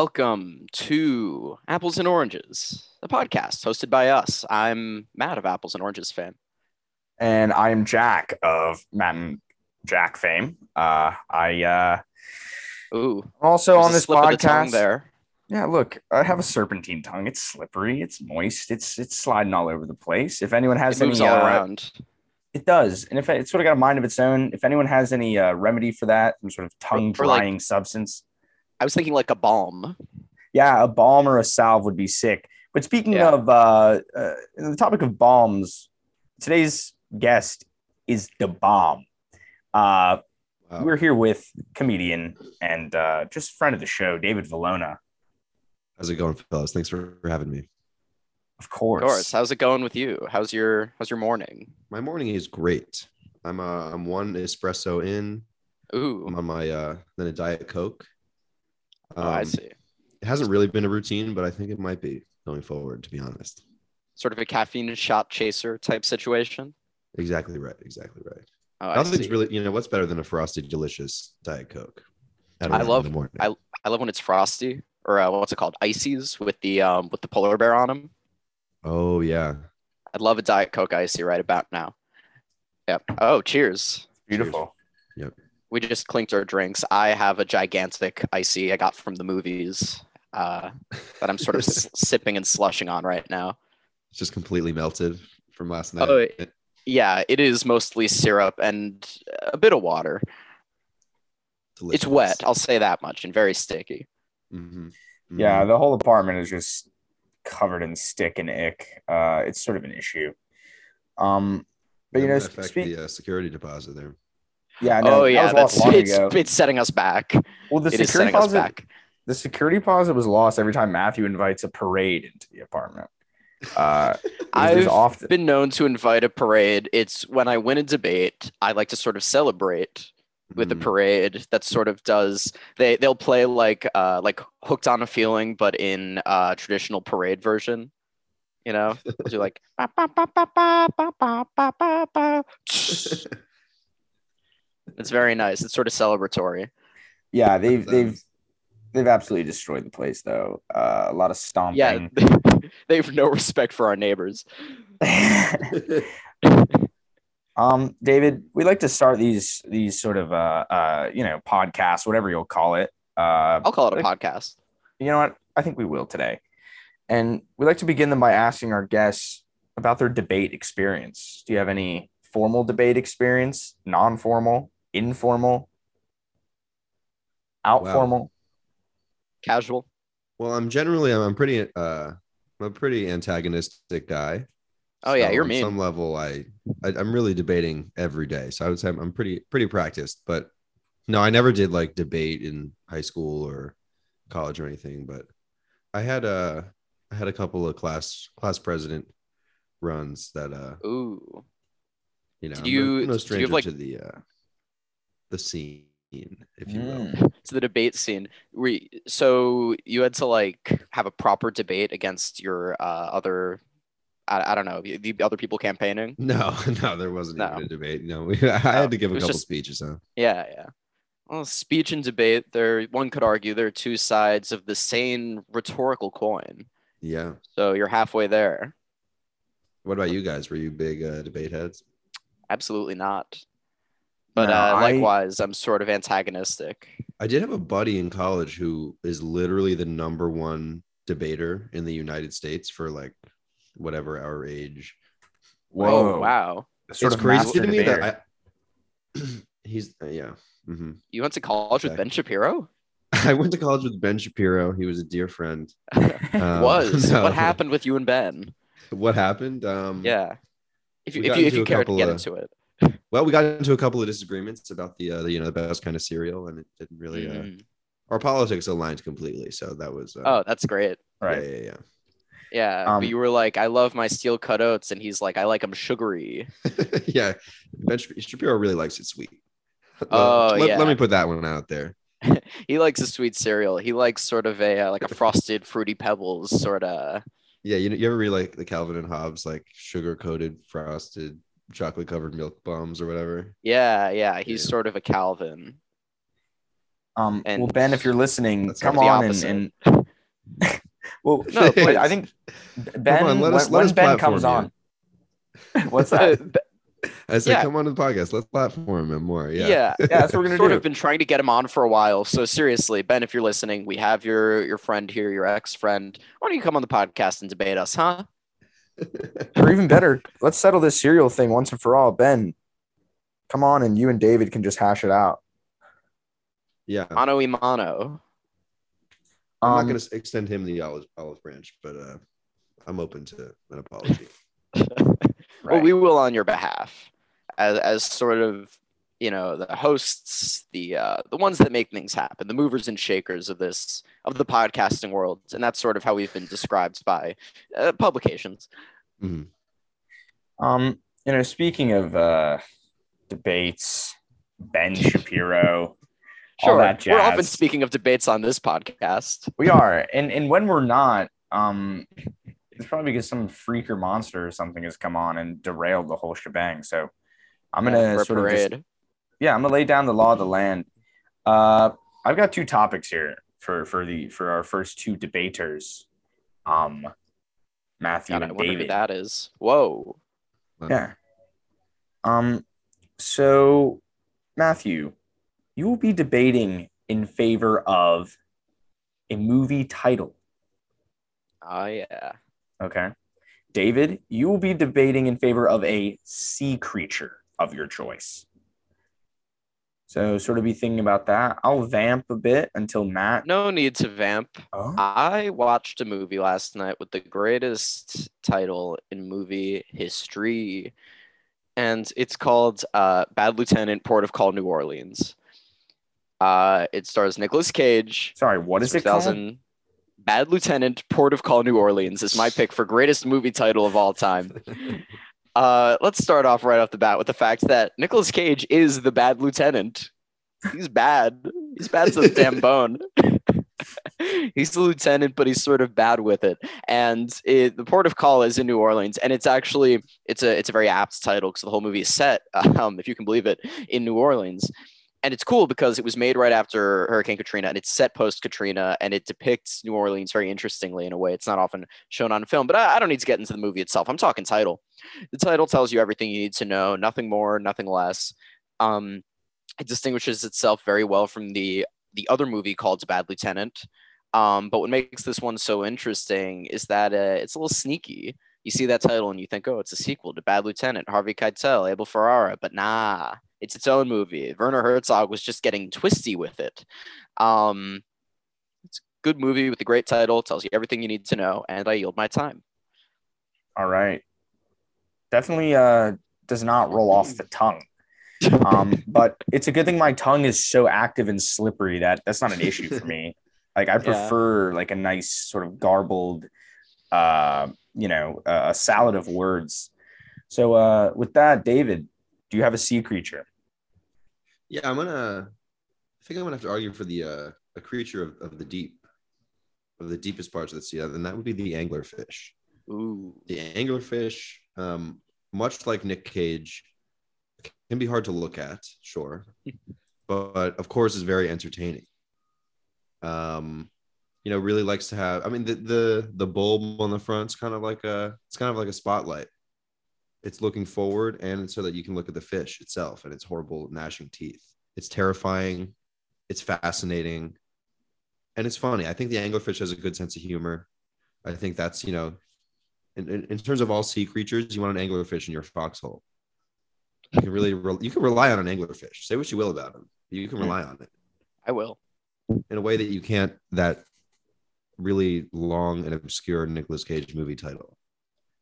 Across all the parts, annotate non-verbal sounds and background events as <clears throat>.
Welcome to Apples and Oranges, the podcast hosted by us. I'm Matt of Apples and Oranges fan. and I am Jack of Matt and Jack fame. Uh, I uh, Ooh, also on this podcast. there. Yeah, look, I have a serpentine tongue. It's slippery. It's moist. It's it's sliding all over the place. If anyone has It moves any, all uh, around. it does. And if it, it's sort of got a mind of its own, if anyone has any uh, remedy for that, some sort of tongue or like- drying substance, I was thinking like a balm. yeah, a balm or a salve would be sick. But speaking Yeah. of uh, uh, the topic of bombs, today's guest is the bomb. Uh, Wow. We're here with comedian and uh, just friend of the show, David Valona. How's it going, fellas? Thanks for for having me. Of course. Of course. How's it going with you? How's your How's your morning? My morning is great. I'm uh, I'm one espresso in. Ooh, I'm on my uh, then a diet coke. Oh, I Um, see. It hasn't really been a routine, but I think it might be going forward. To be honest. Sort of a caffeine shot chaser type situation. Exactly right. Exactly right. Oh, I Nothing's see. really, you know, what's better than a frosted, delicious diet coke? I love- the morning. I I love when it's frosty or uh, what's it called, ices with the um with the polar bear on them. oh yeah. I'd love a diet coke icy right about now. Yep. Oh, cheers. Beautiful. We just clinked our drinks. I have a gigantic icy I got from the movies uh, that I'm sort of s- <laughs> sipping and slushing on right now. It's just completely melted from last night. Oh, Yeah, it is mostly syrup and a bit of water. Delicious. It's wet, I'll say that much, and very sticky. Mhm. Yeah, Mhm. the whole apartment is just covered in stick and ick. Uh, it's sort of an issue. Um, but you know, might affect the uh, security deposit there. Yeah, no, oh yeah, that's it's, ago. it's setting us back. well, the It is security setting us deposit, back. the security deposit was lost every time Matthew invites a parade into the apartment. Uh, <laughs> I've often been known to invite a parade. It's when I win a debate, I like to sort of celebrate with a Mm. parade that sort of does they they'll play like uh like hooked on a feeling but in uh traditional parade version you know do like it's very nice it's sort of celebratory yeah, they've they've they've absolutely destroyed the place though. Uh, a lot of stomping. yeah <laughs> they have no respect for our neighbors <laughs> um, David, we like to start these these sort of uh uh you know podcasts, whatever you'll call it. Uh, i'll call it a Like- podcast you know what? I think we will today, and we like to begin them by asking our guests about their debate experience. Do you have any formal debate experience, non-formal, informal, out Wow. formal? casual Well, I'm generally I'm, I'm pretty uh I'm a pretty antagonistic guy. Oh, yeah, So you're on mean. Some level, I, I I'm really debating every day. So I would say I'm, I'm pretty pretty practiced. But no, I never did like debate in high school or college or anything. But I had a I had a couple of class class president runs that uh ooh you know Did I'm no- you- I'm did you stranger have, like- to the uh the scene if you will. Mm. to the debate scene. We so you had to like have a proper debate against your uh, other, I, I don't know, the, the other people campaigning. <laughs> No, <laughs> no, there wasn't No. even a debate. No, we, <laughs> I had to give a couple just- speeches. Huh? Yeah, yeah. Well, speech and debate. There, one could argue they're two sides of the same rhetorical coin. Yeah. So you're halfway there. What about you guys? Were you big uh, debate heads? Absolutely not. But No, uh, likewise, I'm sort of antagonistic. I did have a buddy in college who is literally the number one debater in the United States for like whatever our age. Oh wow! Sort it's of crazy to me that I, <clears throat> he's uh, yeah. hmm You went to college with Ben Shapiro? <laughs> I went to college with Ben Shapiro. He was a dear friend. <laughs> Um, Was <laughs> no. what happened with you and Ben? What happened? Um, Yeah. If you if you if you care to get of- into it. Well, we got into a couple of disagreements about the, uh, the you know the best kind of cereal, and it didn't really. Uh, Mm. our politics aligned completely, so that was. Uh, Oh, that's great. right. Yeah, yeah, yeah. Yeah, Um, but you were like, I love my steel cut oats, and he's like, I like them sugary. <laughs> yeah, Ben Shapiro really likes it sweet. Oh, let, yeah. let me put that one out there. <laughs> he likes a sweet cereal. He likes sort of a uh, like a frosted fruity pebbles sort of. Yeah, you, know, you ever read like the Calvin and Hobbes like sugar coated frosted chocolate covered milk bombs or whatever? Yeah, yeah. He's Yeah. sort of a Calvin. Um, well, Ben, if you're listening, come on and, and <laughs> <laughs> well, No, wait. I think Ben, on, let us- when, let when us Ben comes you. on, <laughs> what's that? I said, Yeah. come on to the podcast. Let's platform him more. Yeah. yeah. Yeah, that's what we're gonna sort do. of been trying to get him on for a while. So seriously, Ben, if you're listening, we have your your friend here, your ex friend. Why don't you come on the podcast and debate us, huh? <laughs> or even better, let's settle this cereal thing once and for all. Ben, come on, and you and David can just hash it out. yeah. Mano y mano. I'm Um, not going to extend him the olive, olive branch, but uh, I'm open to an apology. <laughs> Well, we will on your behalf, as as sort of you know the hosts, the uh, the ones that make things happen, the movers and shakers of this of the podcasting world, and that's sort of how we've been described by uh, publications. Mhm. Um, you know, speaking of uh debates, Ben Shapiro, all Sure, that we're often speaking of debates on this podcast. we are, and and when we're not, um, it's probably because some freaker monster or something has come on and derailed the whole shebang. So I'm gonna Yeah, for a sort of just parade. Yeah, I'm gonna lay down the law of the land. Uh, I've got two topics here for for the for our first two debaters, um, Matthew God, I and who David. that is. Whoa. Yeah. Um. So, Matthew, you will be debating in favor of a movie title. Oh yeah. Okay. David, you will be debating in favor of a sea creature of your choice. So, sort of be thinking about that. I'll vamp a bit until Matt. No need to vamp. Oh, I watched a movie last night with the greatest title in movie history, and it's called uh, Bad Lieutenant, Port of Call, New Orleans. Uh, it stars Nicolas Cage. sorry. What is it called? 2000 Bad Lieutenant, Port of Call, New Orleans is my pick for greatest movie title of all time. <laughs> Uh, let's start off right off the bat with the fact that Nicolas Cage is the bad lieutenant. He's bad. He's bad to the damn <laughs> bone. he's the lieutenant, but he's sort of bad with it. And it, the port of call is in New Orleans, and it's actually it's a it's a very apt title because the whole movie is set, <laughs> um, if you can believe it, in New Orleans. And it's cool because it was made right after Hurricane Katrina, and it's set post Katrina, and it depicts New Orleans very interestingly in a way it's not often shown on film. But I, I don't need to get into the movie itself. I'm talking title. The title tells you everything you need to know, nothing more, nothing less. Um, it distinguishes itself very well from the the other movie called Bad Lieutenant. Um, but what makes this one so interesting is that uh, it's a little sneaky. You see that title and you think, oh, it's a sequel to Bad Lieutenant, Harvey Keitel, Abel Ferrara, but nah, it's its own movie. Werner Herzog was just getting twisty with it. Um, it's a good movie with a great title, tells you everything you need to know, and I yield my time. All right. Definitely uh does not roll off the tongue. Um, <laughs> but it's a good thing my tongue is so active and slippery that that's not an issue for me. Like I <laughs> prefer like a nice sort of garbled uh, you know, a salad of words. So uh with that, David, do you have a sea creature? Yeah, I'm gonna. I think I'm gonna have to argue for the uh, a creature of, of the deep, of the deepest parts of the sea, and that would be the anglerfish. Ooh. The anglerfish, um, much like Nick Cage, can be hard to look at, sure, <laughs> but of course is very entertaining. Um, you know, really likes to have. I mean, the the the bulb on the front's kind of like a. It's kind of like a spotlight. It's looking forward, and so that you can look at the fish itself and its horrible gnashing teeth. It's terrifying. It's fascinating, and it's funny. I think the anglerfish has a good sense of humor. I think that's you know, in, in, in terms of all sea creatures, you want an anglerfish in your foxhole. You can really re- you can rely on an anglerfish. Say what you will about him, but you can mm-hmm. rely on it I will. in a way that you can't that really long and obscure Nicolas Cage movie title.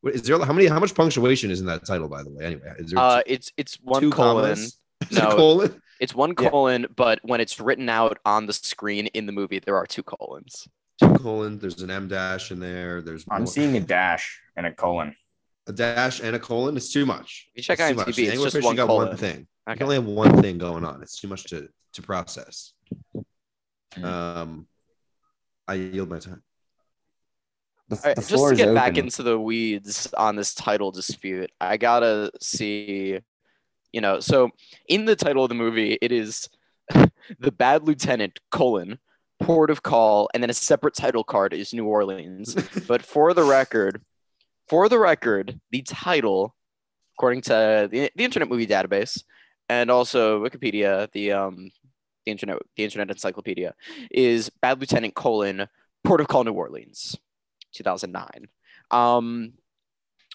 What, is there how many how much punctuation is in that title by the way? Anyway, is there Uh, two, it's it's one two colon. commas? Is it No. colon? It's one Yeah. colon, but when it's written out on the screen in the movie, there are two colons. Two colon. There's an M dash in there. There's I'm more- seeing a dash and a colon. a dash and a colon. It's too much. You check It's too much. IMDb, The it's just one got colon. one thing. You Okay. can only have one thing going on. It's too much to to process. Mhm. Um, I yield my time. The, right, the just to get open. back into the weeds on this title dispute, I gotta see, you know, so in the title of the movie, it is <laughs> the Bad Lieutenant colon port of call, and then a separate title card is New Orleans. <laughs> but for the record, for the record, the title, according to the, the Internet Movie Database and also Wikipedia, the um the internet the Internet Encyclopedia, is Bad Lieutenant colon port of call New Orleans, 2009. Um,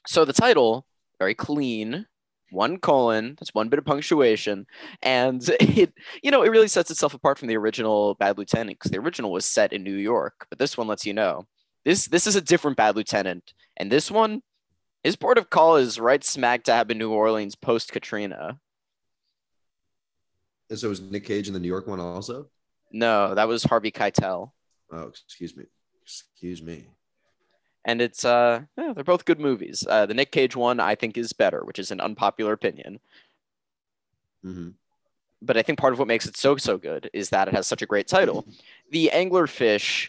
so the title very clean one colon that's one bit of punctuation and <laughs> it you know it really sets itself apart from the original bad lieutenant because the original was set in new york but this one lets you know this this is a different bad lieutenant and this one his port of call is right smack dab in new orleans post katrina And so was Nick Cage in the New York one also? no that was harvey keitel Oh, excuse me. Excuse me. And it's uh yeah, they're both good movies uh, the nick cage one i think is better which is an unpopular opinion hmm but I think part of what makes it so so good is that it has such a great title. <laughs> The anglerfish,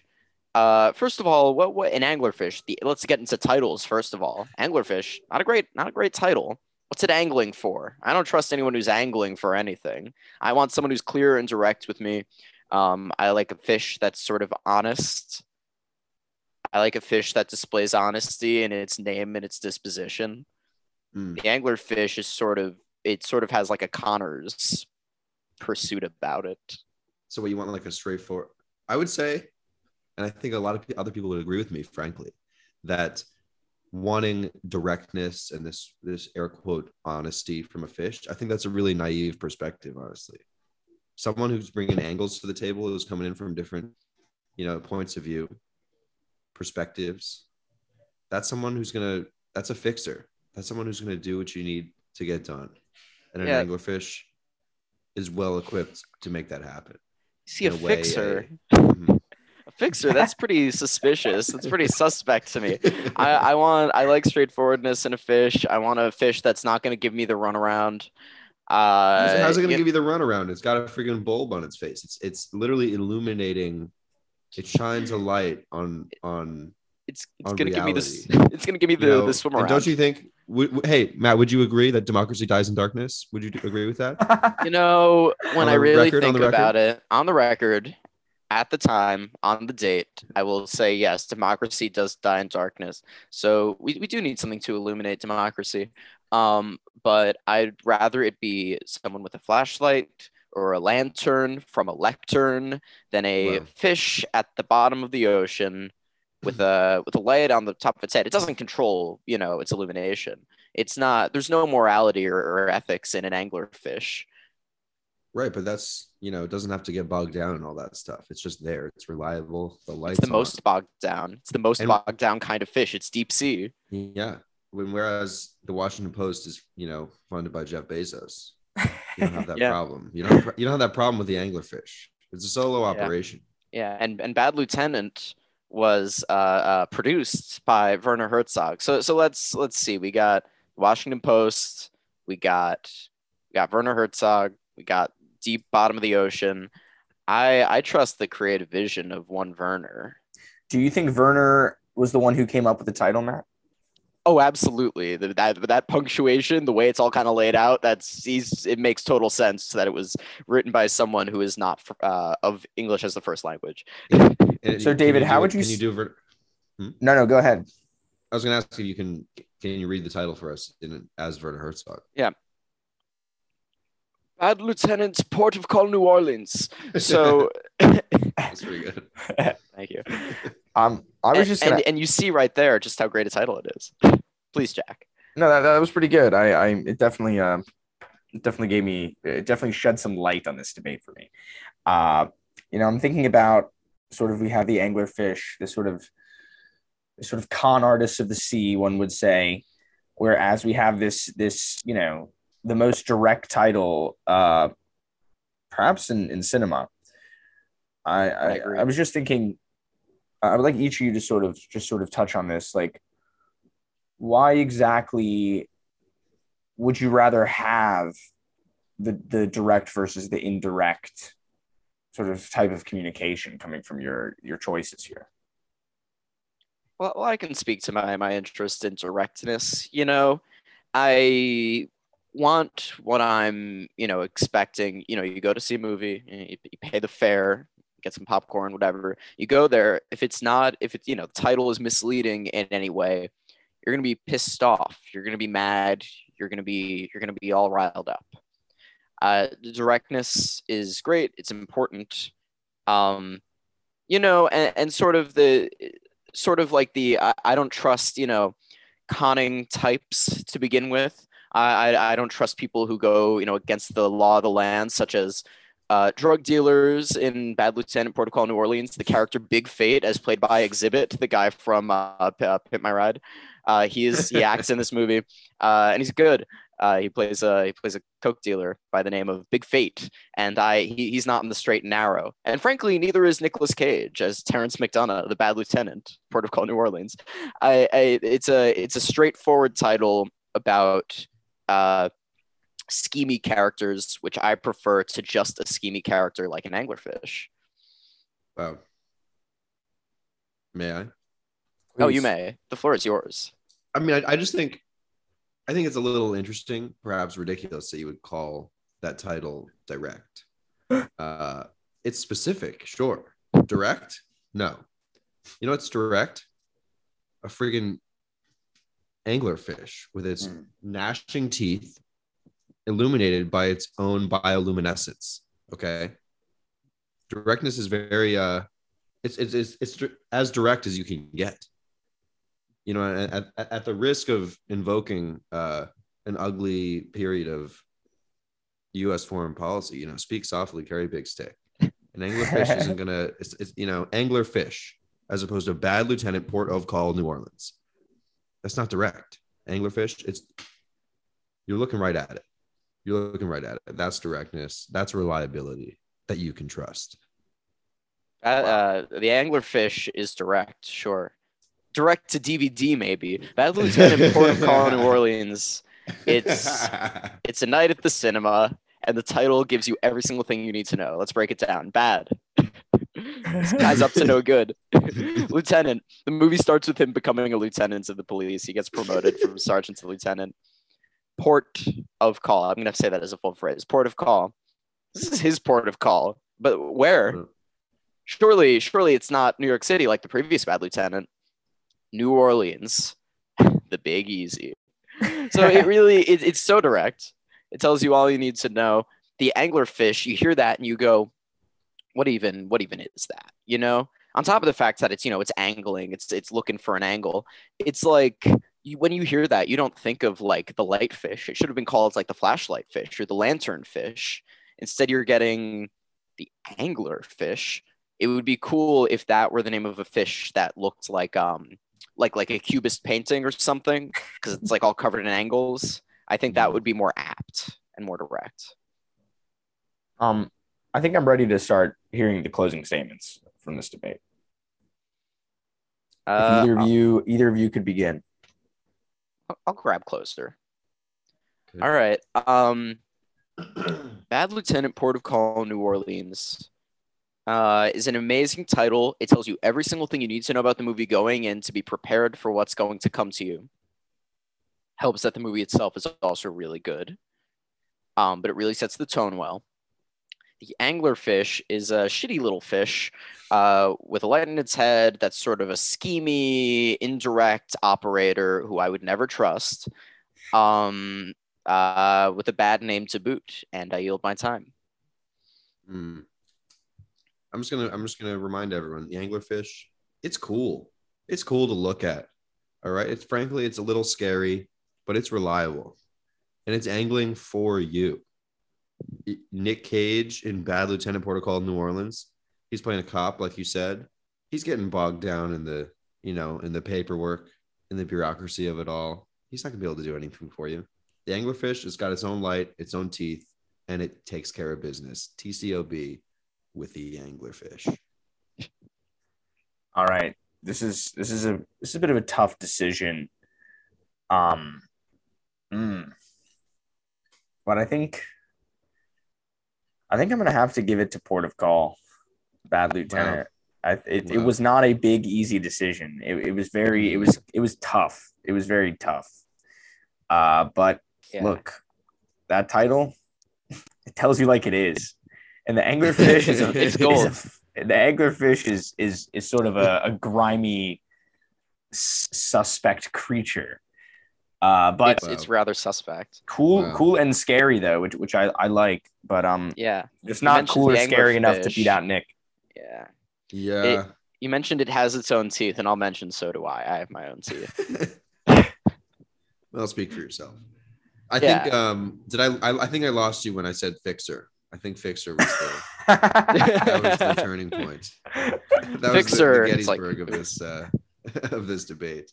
uh, first of all, what what an anglerfish? The let's get into titles first of all. Anglerfish, not a great not a great title. What's it angling for? I don't trust anyone who's angling for anything. I want someone who's clear and direct with me. Um, I like a fish that's sort of honest. I like a fish that displays honesty in its name and its disposition. Mm. The anglerfish is sort of it sort of has like a Connors pursuit about it. So what you want like a straightforward? I would say, and I think a lot of other people would agree with me, frankly, that wanting directness and this this air quote honesty from a fish, I think that's a really naive perspective, honestly. Someone who's bringing angles to the table, who's coming in from different, you know, points of view, perspectives. That's someone who's gonna. That's a fixer. That's someone who's gonna do what you need to get done. And an Yeah. anglerfish is well equipped to make that happen. See a a way, fixer. Mhm. <laughs> A fixer, that's pretty <laughs> suspicious. That's pretty suspect to me. <laughs> I, I want I like straightforwardness in a fish. I want a fish that's not gonna give me the runaround. Uh How's, it going to give you the runaround? It's got a freaking bulb on its face. It's it's literally illuminating. It shines a light on on. it's it's on gonna give me this it's gonna give me the, you know, the swim around. don't you think? Would, would- hey, Matt, would you agree that democracy dies in darkness? Would you agree with that? <laughs> You know, when I the really record, on think the record? about it, on the record, at the time, on the date, I will say yes, democracy does die in darkness. So we, we do need something to illuminate democracy. Um, but I'd rather it be someone with a flashlight or a lantern from a lectern than a Wow. fish at the bottom of the ocean with a <laughs> with a light on the top of its head. It doesn't control, you know, its illumination. It's not there's no morality or, or ethics in an anglerfish. right, but that's you know it doesn't have to get bogged down and all that stuff. It's just there. It's reliable. The lights. It's the most bogged down. It's the most And- bogged down kind of fish. It's deep sea. Yeah. When whereas the Washington Post is you know funded by Jeff Bezos, you don't have that <laughs> Yeah. problem. You don't you don't have that problem with the anglerfish. It's a solo Yeah. operation. Yeah, and and Bad Lieutenant was uh, uh, produced by Werner Herzog. So so let's let's see. We got Washington Post. We got we got Werner Herzog. We got Deep Bottom of the Ocean. I I trust the creative vision of one Werner. Do you think Werner was the one who came up with the title, Matt? Oh, absolutely. The, that that punctuation, the way it's all kind of laid out, that's he's it makes total sense that it was written by someone who is not uh, of English as the first language. <laughs> So, David, how would you Can you do? ver- No, no, go ahead. I was going to ask if you can. Can you read the title for us in as Werner Herzog? Bad Lieutenant, Port of Call, New Orleans. So, <laughs> <laughs> that's pretty good. thank you. Um, I was and, just gonna. and, and you see right there just how great a title it is. <laughs> Please, Jack. No, that, that was pretty good. I, I it definitely, um, it definitely gave me, it definitely shed some light on this debate for me. Uh, you know, I'm thinking about sort of we have the anglerfish, this sort of, this sort of con artists of the sea, one would say, whereas we have this, this, you know, the most direct title, uh, perhaps in in cinema. I I I. I was just thinking, I would like each of you to sort of just sort of touch on this, like why exactly would you rather have the the direct versus the indirect sort of type of communication coming from your your choices here Well, well, I can speak to my my interest in directness. You know, I want what I'm, you know, expecting, you know, you go to see a movie, you, you pay the fare, get some popcorn, whatever. You go there. If it's not, if it's, you know, the title is misleading in any way, you're gonna be pissed off. You're gonna be mad. You're gonna be, you're gonna be all riled up. Uh, the directness is great. It's important. Um, you know, and, and sort of the, sort of like the, I, I don't trust, you know, conning types to begin with. I, I, I don't trust people who go, you know, against the law of the land, such as uh, drug dealers in Bad Lieutenant Port of Call New Orleans. The character Big Fate, as played by Xzibit, the guy from uh, P- uh, Pimp My Ride. Uh, he is he acts in this movie, uh, and he's good. Uh, he plays a he plays a coke dealer by the name of Big Fate, and I he, he's not in the straight and narrow. And frankly, neither is Nicolas Cage as Terence McDonagh, the Bad Lieutenant, Port of Call New Orleans. I, I it's a it's a straightforward title about uh, schemy characters, which I prefer to just a schemy character like an anglerfish. Wow. May I? Oh, you may. The floor is yours. I mean, I, I just think, I think it's a little interesting, perhaps ridiculous that you would call that title direct. <gasps> Uh, it's specific, sure. Direct? No. You know what's direct? A friggin' anglerfish with its Mm. gnashing teeth, illuminated by its own bioluminescence. Okay. Directness is very uh it's it's it's, it's as direct as you can get. You know, at, at, at the risk of invoking uh an ugly period of US foreign policy, you know, speak softly, carry big stick. An anglerfish <laughs> isn't gonna it's, it's you know, anglerfish as opposed to bad lieutenant port of call New Orleans. That's not direct. Anglerfish, it's you're looking right at it. You're looking right at it. That's directness. That's reliability that you can trust. Uh, uh, the anglerfish is direct, sure. Direct to DVD, maybe. Bad Lieutenant Port of Call New Orleans. It's <laughs> it's a night at the cinema, and the title gives you every single thing you need to know. Let's break it down. Bad. <laughs> this guy's up to no good. <laughs> lieutenant. The movie starts with him becoming a lieutenant of the police. He gets promoted from sergeant to lieutenant. Port of call. I'm gonna say that as a full phrase. Port of call. This is his port of call. But where? Hmm. Surely, surely it's not New York City like the previous bad lieutenant. New Orleans, <laughs> the Big Easy. So it <laughs> really, it, it's so direct. It tells you all you need to know. The anglerfish, you hear that and you go, "What even? What even is that?" You know. On top of the fact that it's you know it's angling, it's it's looking for an angle. It's like you, when you hear that, you don't think of like the light fish. It should have been called like the flashlight fish or the lantern fish. Instead, you're getting the angler fish. It would be cool if that were the name of a fish that looked like um like like a cubist painting or something because it's like all covered in angles. I think that would be more apt and more direct. Um, I think I'm ready to start hearing the closing statements from this debate. If Uh, either of you, either of you could begin. I'll, I'll grab closer. Okay. All right. Um, <clears throat> Bad Lieutenant Port of Call, New Orleans, uh, is an amazing title. It tells you every single thing you need to know about the movie going in to be prepared for what's going to come to you. Helps that the movie itself is also really good, um, but it really sets the tone well. The anglerfish is a shitty little fish uh, with a light in its head that's sort of a schemy, indirect operator who I would never trust. Um, uh, with a bad name to boot, and I yield my time. Hmm. I'm just gonna I'm just gonna remind everyone the anglerfish. It's cool. It's cool to look at. All right. It's frankly it's a little scary, but it's reliable, and it's angling for you. Nick Cage in Bad Lieutenant Port of Call New Orleans. He's playing a cop, like you said. He's getting bogged down in the you know in the paperwork, in the bureaucracy of it all. He's not gonna be able to do anything for you. The anglerfish has got its own light, its own teeth, and it takes care of business. TCOB with the anglerfish. All right. This is this is a this is a bit of a tough decision. Um mm. but I think I think I'm gonna have to give it to Port of Call, Bad Lieutenant. I, it, it was not a big easy decision. It, it was very it was it was tough. It was very tough. Uh but Yeah. look, that title, <laughs> it tells you like it is. And the anglerfish is a, <laughs> It's is gold. a- the anglerfish is is is sort of a, a grimy suspect creature. Uh, but it's, it's rather suspect. cool, Wow. cool and scary though, which which I, I like. But um, Yeah, just You not cool or the scary enough to beat out Nick. yeah. Yeah. You mentioned it has its own teeth, and I'll mention so do I. I have my own teeth. <laughs> well, speak for yourself. I Yeah. think um did I, I I think I lost you when I said fixer. I think fixer was the that was the turning point. <laughs> That Fixer, was the, the it's like- Gettysburg of this uh <laughs> of this debate.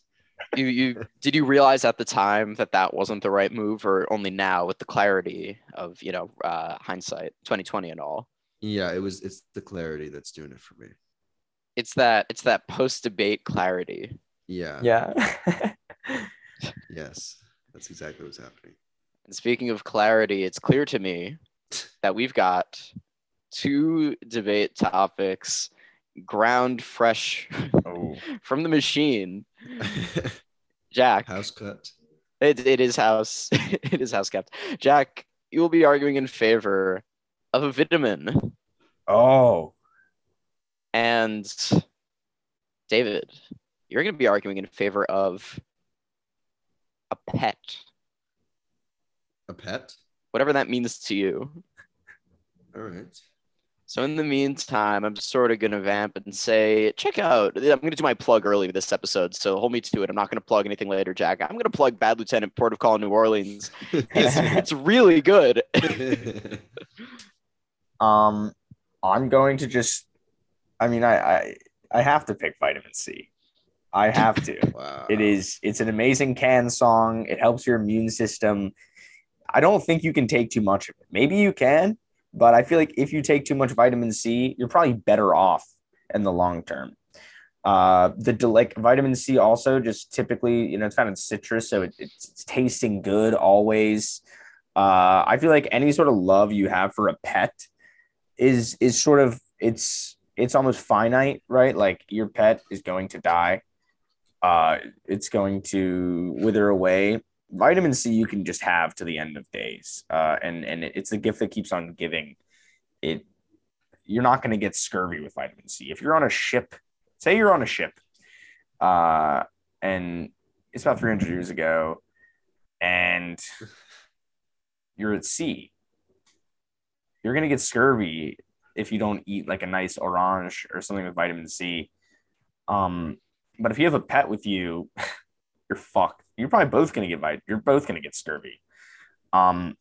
You you did you realize at the time that that wasn't the right move, or only now with the clarity of you know uh, hindsight, 2020 and all? Yeah, it was it's the clarity that's doing it for me. It's that it's that post debate clarity. Yeah. yeah. <laughs> Yes. That's exactly what's happening. And speaking of clarity, it's clear to me that we've got two debate topics ground fresh oh. <laughs> from the machine. <laughs> Jack, House cut. it, it is house <laughs> it is house kept. Jack, you will be arguing in favor of a vitamin. Oh. And David, you're going to be arguing in favor of a pet, A pet? whatever that means to you. All right. So in the meantime, I'm sort of gonna vamp and say, check out. I'm gonna do my plug early this episode, so hold me to it. I'm not gonna plug anything later, Jack. I'm gonna plug Bad Lieutenant Port of Call New Orleans. <laughs> It's, it's really good. <laughs> <laughs> Um, I'm going to just. I mean, I I, I have to pick vitamin C. I have to. wow. It is. It's an amazing can song. It helps your immune system. I don't think you can take too much of it. Maybe you can, but I feel like if you take too much vitamin C, you're probably better off in the long term. Uh, the like vitamin C also just typically, you know, it's found in citrus, so it, it's, it's tasting good always. Uh, I feel like any sort of love you have for a pet is is sort of it's it's almost finite, right? Like your pet is going to die uh, it's going to wither away. Vitamin C you can just have to the end of days, uh, and and it's the gift that keeps on giving. It you're not going to get scurvy with vitamin C if you're on a ship. Say you're on a ship, uh, and it's about 300 years ago, and you're at sea. You're going to get scurvy if you don't eat like a nice orange or something with vitamin C. Um, but if you have a pet with you, <laughs> you're fucked. You're probably both gonna get vit- You're both gonna get scurvy. Um,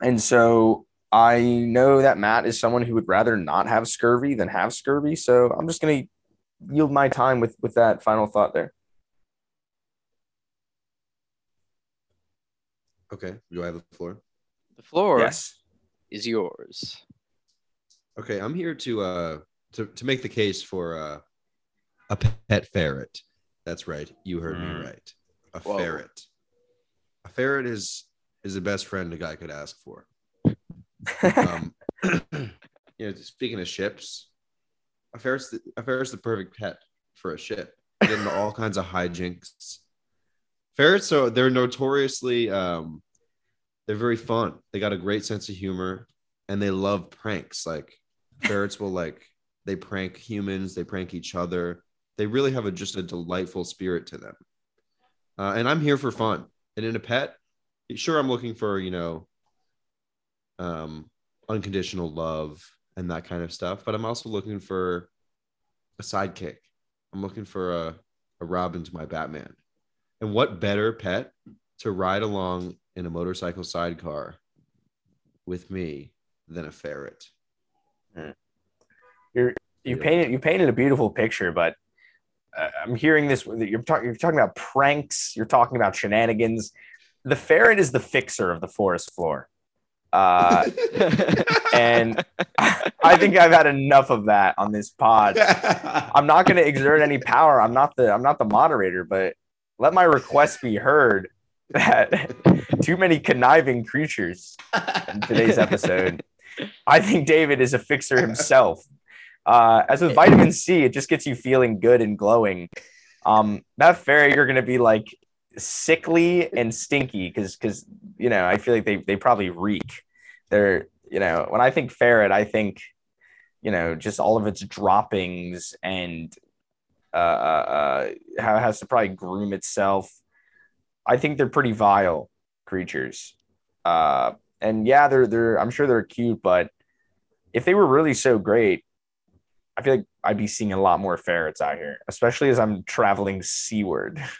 and so I know that Matt is someone who would rather not have scurvy than have scurvy. So I'm just gonna yield my time with with that final thought there. Okay. Do I have the floor? The floor Yes. is yours. Okay, I'm here to uh to, to make the case for uh a pet ferret. That's right. You heard Mm. me right. A Whoa. ferret. A ferret is is the best friend a guy could ask for. Um <laughs> <clears throat> you know, speaking of ships, a ferret's the, a ferret's the perfect pet for a ship. Get into all kinds of hijinks. Ferrets, so they're notoriously um they're very fun. They got a great sense of humor and they love pranks. Like ferrets will like they prank humans, they prank each other. They really have a just a delightful spirit to them. Uh, and I'm here for fun. And in a pet, sure, I'm looking for you know, um, unconditional love and that kind of stuff. But I'm also looking for a sidekick. I'm looking for a a Robin to my Batman. And what better pet to ride along in a motorcycle sidecar with me than a ferret? You're Yeah. painted you painted a beautiful picture, but I'm hearing this. You're talking you're talking about pranks. You're talking about shenanigans. The ferret is the fixer of the forest floor, uh, <laughs> and I think I've had enough of that on this pod. <laughs> I'm not going to exert any power. I'm not the I'm not the moderator, but let my request be heard. That <laughs> too many conniving creatures in today's episode. I think David is a fixer himself. Uh, as with vitamin C, it just gets you feeling good and glowing. Um, that fairy, you're gonna be like sickly and stinky because because you know I feel like they they probably reek. They're you know when I think ferret, I think you know just all of its droppings and uh, uh, how it has to probably groom itself. I think they're pretty vile creatures. Uh, and yeah, they're they're I'm sure they're cute, but if they were really so great, I feel like I'd be seeing a lot more ferrets out here, especially as I'm traveling seaward. <laughs>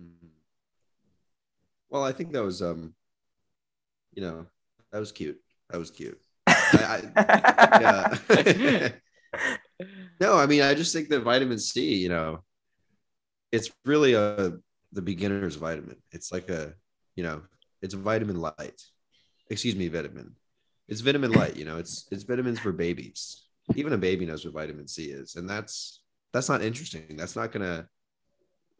Mhm. Well, I think that was um, you know, that was cute. That was cute. I, I, <laughs> no, I mean, I just think that vitamin C, you know, it's really a the beginner's vitamin. It's like a, you know, it's vitamin light. Excuse me, vitamin. It's vitamin light. You know, it's it's vitamins for babies. Even a baby knows what vitamin C is, and that's that's not interesting. That's not gonna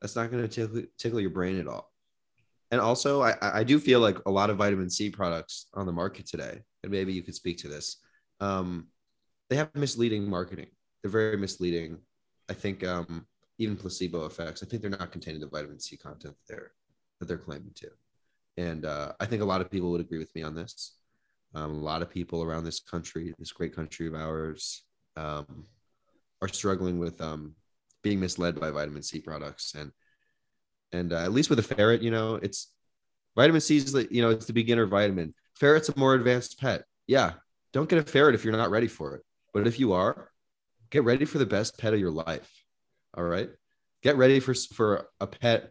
that's not gonna tickle, tickle your brain at all. And also, I I do feel like a lot of vitamin C products on the market today, and maybe you could speak to this. Um, they have misleading marketing. They're very misleading. I think um, even placebo effects. I think they're not containing the vitamin C content that they're that they're claiming to. And uh, I think a lot of people would agree with me on this. Um, a lot of people around this country, this great country of ours, um, are struggling with um, being misled by vitamin C products. And and uh, at least with a ferret, you know, it's vitamin C is you know it's the beginner vitamin. Ferret's a more advanced pet. Yeah, don't get a ferret if you're not ready for it. But if you are, get ready for the best pet of your life. All right, get ready for for a pet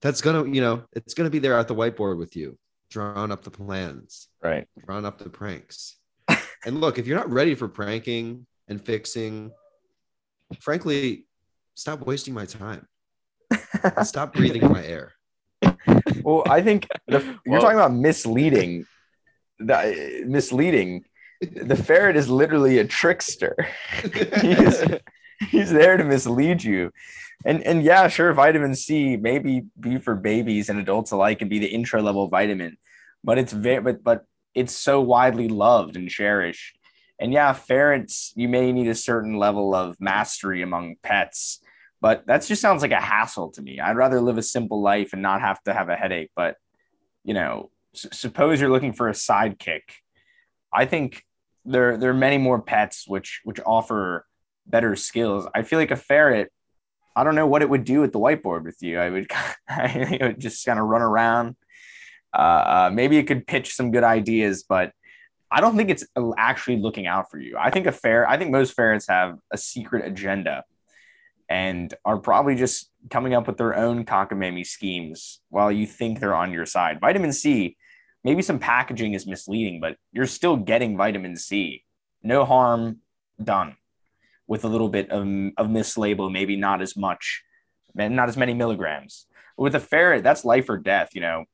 that's gonna you know it's gonna be there at the whiteboard with you drawing up the plans right. drawing up the pranks <laughs> and look if you're not ready for pranking and fixing frankly stop wasting my time stop <laughs> breathing my air Well, I think the, <laughs> you're Whoa. talking about misleading. The, uh, misleading. The ferret is literally a trickster. <laughs> He's, there to mislead you. And and yeah, sure, vitamin C maybe be for babies and adults alike and be the intro level vitamin, but it's very but but it's so widely loved and cherished. And yeah, ferrets, you may need a certain level of mastery among pets, but that just sounds like a hassle to me. I'd rather live a simple life and not have to have a headache. But you know, s- suppose you're looking for a sidekick. I think there there are many more pets which which offer better skills. I feel like a ferret. I don't know what it would do at the whiteboard with you. I would, <laughs> I would just kind of run around. Uh, uh, maybe it could pitch some good ideas, but I don't think it's actually looking out for you. I think a fair. I think most ferrets have a secret agenda, and are probably just coming up with their own cockamamie schemes while you think they're on your side. Vitamin C, maybe some packaging is misleading, but you're still getting vitamin C. No harm done with a little bit of, of mislabel, maybe not as much, not as many milligrams. But with a ferret, that's life or death, you know.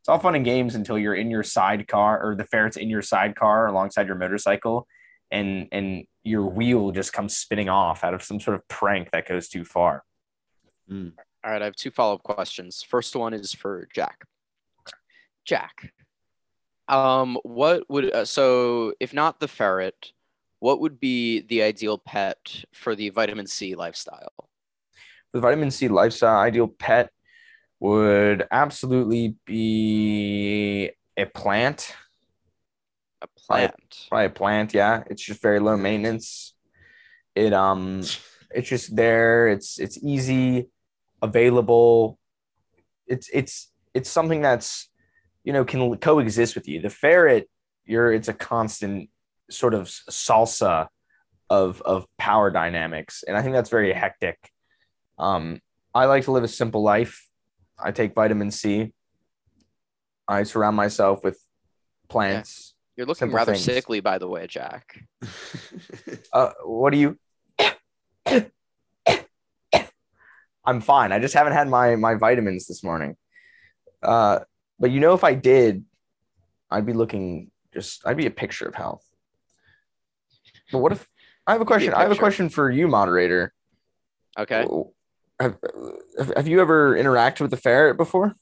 It's all fun and games until you're in your sidecar or the ferret's in your sidecar alongside your motorcycle and and your wheel just comes spinning off out of some sort of prank that goes too far. All right, I have two follow up questions. First one is for Jack. Jack, um, what would uh, so if not the ferret, what would be the ideal pet for the vitamin C lifestyle? The vitamin C lifestyle ideal pet would absolutely be a plant. A plant. Probably a plant, yeah. It's just very low maintenance. It um it's just there. It's it's easy, available. It's it's it's something that's you know can coexist with you. The ferret, you're it's a constant sort of salsa of of power dynamics, and I think that's very hectic. Um, I like to live a simple life. I take vitamin C. I surround myself with plants. You're looking Simple rather things. sickly, by the way, Jack. <laughs> Uh, what do you? I'm fine. I just haven't had my my vitamins this morning. Uh, but you know, if I did, I'd be looking just. I'd be a picture of health. But what if I have a question? I have a question for you, moderator. Okay. Have, have- you ever interacted with a ferret before?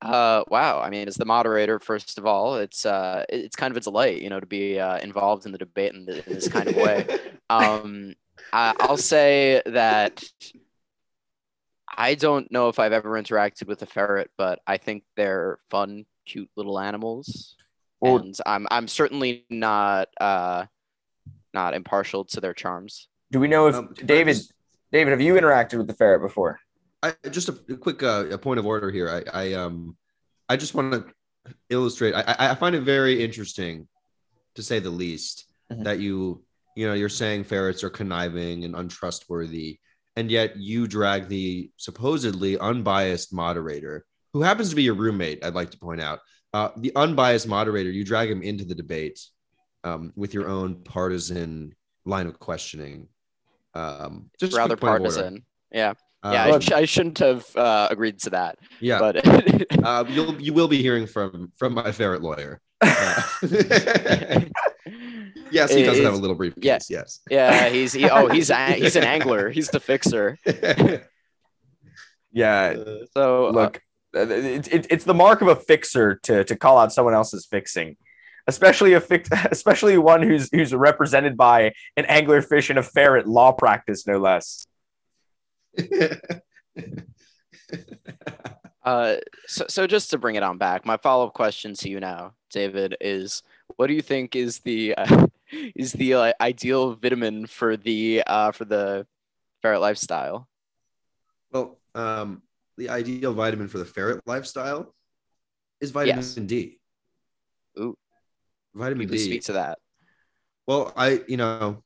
Uh, wow. I mean, as the moderator, first of all, it's uh, it's kind of a delight, you know, to be uh, involved in the debate in, th- in this kind of way. <laughs> Um, I, I'll say that I don't know if I've ever interacted with a ferret, but I think they're fun, cute little animals. Well- and I'm I'm certainly not uh not impartial to their charms. Do we know if Um, David? just- David, have you interacted with the ferret before? I just a, a quick uh, a point of order here. I, I um I just want to illustrate. I, I I find it very interesting, to say the least, Mhm. that you you know you're saying ferrets are conniving and untrustworthy, and yet you drag the supposedly unbiased moderator, who happens to be your roommate. I'd like to point out uh, the unbiased moderator. You drag him into the debate um, with your own partisan line of questioning. Um, just Rather quick point of order. partisan. Yeah. Uh, Yeah, I, sh- I shouldn't have uh, agreed to that. yeah. But <laughs> uh, you'll you will be hearing from from my ferret lawyer. Uh, <laughs> yes, he does Is- have a little briefcase. Yes. yeah, he's he, oh he's a, he's an angler. He's the fixer. <laughs> Yeah. So Look, uh, it, it, it's the mark of a fixer to to call out someone else's fixing, especially a fix, <laughs> especially one who's who's represented by an anglerfish and a ferret law practice, no less. <laughs> Uh, so, so just to bring it on back, my follow up question to you now, David, is what do you think is the uh, <laughs> is the uh, ideal vitamin for the uh, for the ferret lifestyle? well, um, the ideal vitamin for the ferret lifestyle is vitamin Yes. D. Ooh. Vitamin Please D. speak to that. Well, I you know,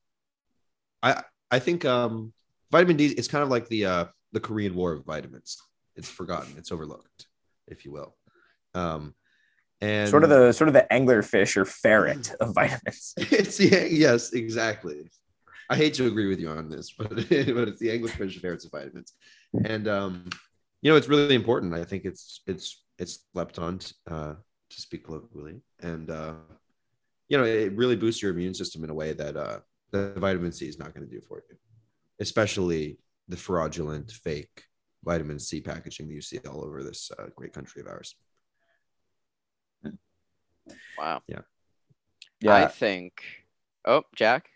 I I think um, vitamin D is kind of like the uh, the Korean War of vitamins. It's forgotten. It's overlooked, if you will. Um, and Sort of the sort of the anglerfish or ferret <laughs> of vitamins. <laughs> it's the yes, exactly. I hate to agree with you on this, but <laughs> but it's the English ferrets of vitamins, and um, you know it's really important. I think it's it's it's slept on uh, to speak colloquially, and uh, you know it really boosts your immune system in a way that uh, the vitamin C is not going to do for you, especially the fraudulent fake vitamin C packaging that you see all over this uh, great country of ours. Wow. I Yeah, i think. Oh, Jack,